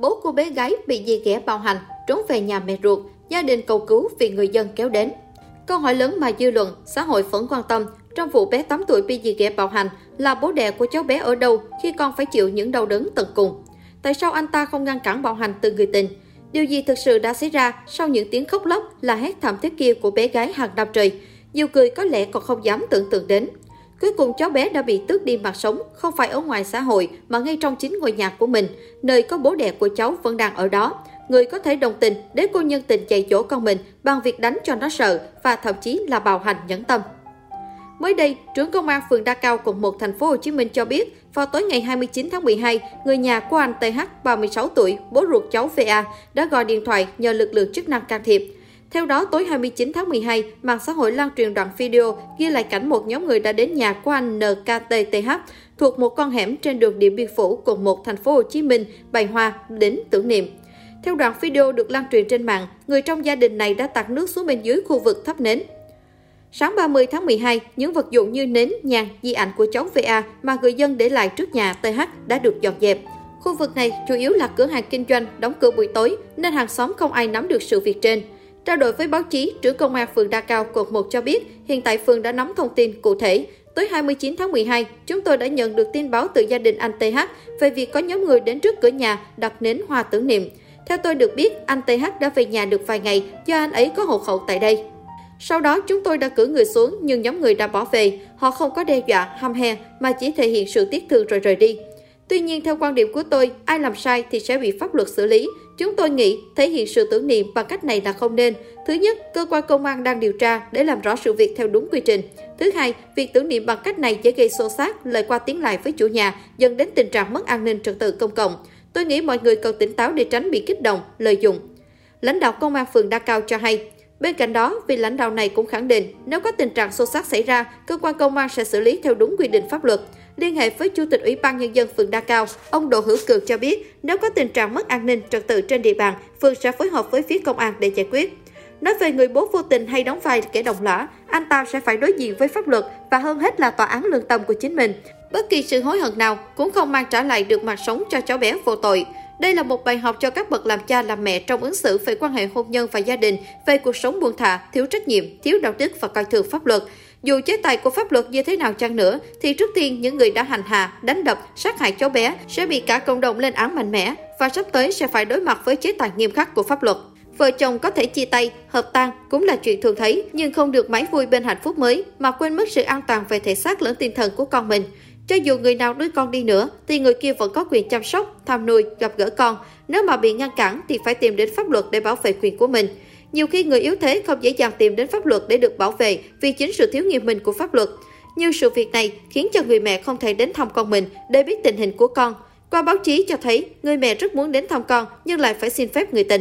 bố của bé gái bị dì ghẻ bạo hành, trốn về nhà mẹ ruột, gia đình cầu cứu vì người dân kéo đến. Câu hỏi lớn mà dư luận, xã hội vẫn quan tâm trong vụ bé 8 tuổi bị dì ghẻ bạo hành là bố đẻ của cháu bé ở đâu khi con phải chịu những đau đớn tận cùng. Tại sao anh ta không ngăn cản bạo hành từ người tình? Điều gì thực sự đã xảy ra sau những tiếng khóc lóc là hét thảm thiết kia của bé gái hàng năm trời? Nhiều người có lẽ còn không dám tưởng tượng đến. Cuối cùng cháu bé đã bị tước đi mạng sống, không phải ở ngoài xã hội mà ngay trong chính ngôi nhà của mình, nơi có bố đẻ của cháu vẫn đang ở đó. Người có thể đồng tình để cô nhân tình chạy chỗ con mình bằng việc đánh cho nó sợ và thậm chí là bạo hành nhẫn tâm. Mới đây, trưởng công an phường Đa Cao, quận 1, thành phố Hồ Chí Minh cho biết, vào tối ngày 29 tháng 12, người nhà của anh TH, 36 tuổi, bố ruột cháu VA, đã gọi điện thoại nhờ lực lượng chức năng can thiệp. Theo đó, tối 29 tháng 12, mạng xã hội lan truyền đoạn video ghi lại cảnh một nhóm người đã đến nhà của anh NKTTH thuộc một con hẻm trên đường Điện Biên Phủ, quận 1, thành phố Hồ Chí Minh, bày hoa đến tưởng niệm. Theo đoạn video được lan truyền trên mạng, người trong gia đình này đã tạt nước xuống bên dưới khu vực thắp nến. Sáng 30 tháng 12, những vật dụng như nến, nhang, di ảnh của cháu VA mà người dân để lại trước nhà TH đã được dọn dẹp. Khu vực này chủ yếu là cửa hàng kinh doanh, đóng cửa buổi tối nên hàng xóm không ai nắm được sự việc trên. Trao đổi với báo chí, trưởng công an phường Đa Cao, quận 1 cho biết hiện tại phường đã nắm thông tin cụ thể. Tối 29 tháng 12, chúng tôi đã nhận được tin báo từ gia đình anh TH về việc có nhóm người đến trước cửa nhà đặt nến hoa tưởng niệm. Theo tôi được biết, anh TH đã về nhà được vài ngày do anh ấy có hộ khẩu tại đây. Sau đó chúng tôi đã cử người xuống nhưng nhóm người đã bỏ về. Họ không có đe dọa, hăm he mà chỉ thể hiện sự tiếc thương rồi rời đi. Tuy nhiên theo quan điểm của tôi, ai làm sai thì sẽ bị pháp luật xử lý. Chúng tôi nghĩ thể hiện sự tưởng niệm bằng cách này là không nên. Thứ nhất, cơ quan công an đang điều tra để làm rõ sự việc theo đúng quy trình. Thứ hai, việc tưởng niệm bằng cách này dễ gây xô xát, lời qua tiếng lại với chủ nhà, dẫn đến tình trạng mất an ninh trật tự công cộng. Tôi nghĩ mọi người cần tỉnh táo để tránh bị kích động, lợi dụng. Lãnh đạo công an phường Đa Cao cho hay, Bên cạnh đó, vị lãnh đạo này cũng khẳng định nếu có tình trạng xô xát xảy ra, cơ quan công an sẽ xử lý theo đúng quy định pháp luật. Liên hệ với Chủ tịch Ủy ban Nhân dân phường Đa Cao, ông Đỗ Hữu Cường cho biết nếu có tình trạng mất an ninh trật tự trên địa bàn, phường sẽ phối hợp với phía công an để giải quyết. Nói về người bố vô tình hay đóng vai kẻ đồng lõa, anh ta sẽ phải đối diện với pháp luật và hơn hết là tòa án lương tâm của chính mình. Bất kỳ sự hối hận nào cũng không mang trả lại được mạng sống cho cháu bé vô tội. Đây là một bài học cho các bậc làm cha làm mẹ trong ứng xử về quan hệ hôn nhân và gia đình, về cuộc sống buông thả, thiếu trách nhiệm, thiếu đạo đức và coi thường pháp luật. Dù chế tài của pháp luật như thế nào chăng nữa, thì trước tiên những người đã hành hạ, đánh đập, sát hại cháu bé sẽ bị cả cộng đồng lên án mạnh mẽ và sắp tới sẽ phải đối mặt với chế tài nghiêm khắc của pháp luật. Vợ chồng có thể chia tay, hợp tan cũng là chuyện thường thấy, nhưng không được mãi vui bên hạnh phúc mới mà quên mất sự an toàn về thể xác lẫn tinh thần của con mình. Cho dù người nào nuôi con đi nữa, thì người kia vẫn có quyền chăm sóc, thăm nuôi, gặp gỡ con. Nếu mà bị ngăn cản thì phải tìm đến pháp luật để bảo vệ quyền của mình. Nhiều khi người yếu thế không dễ dàng tìm đến pháp luật để được bảo vệ vì chính sự thiếu nghiêm minh của pháp luật. Như sự việc này khiến cho người mẹ không thể đến thăm con mình để biết tình hình của con. Qua báo chí cho thấy, người mẹ rất muốn đến thăm con nhưng lại phải xin phép người tình.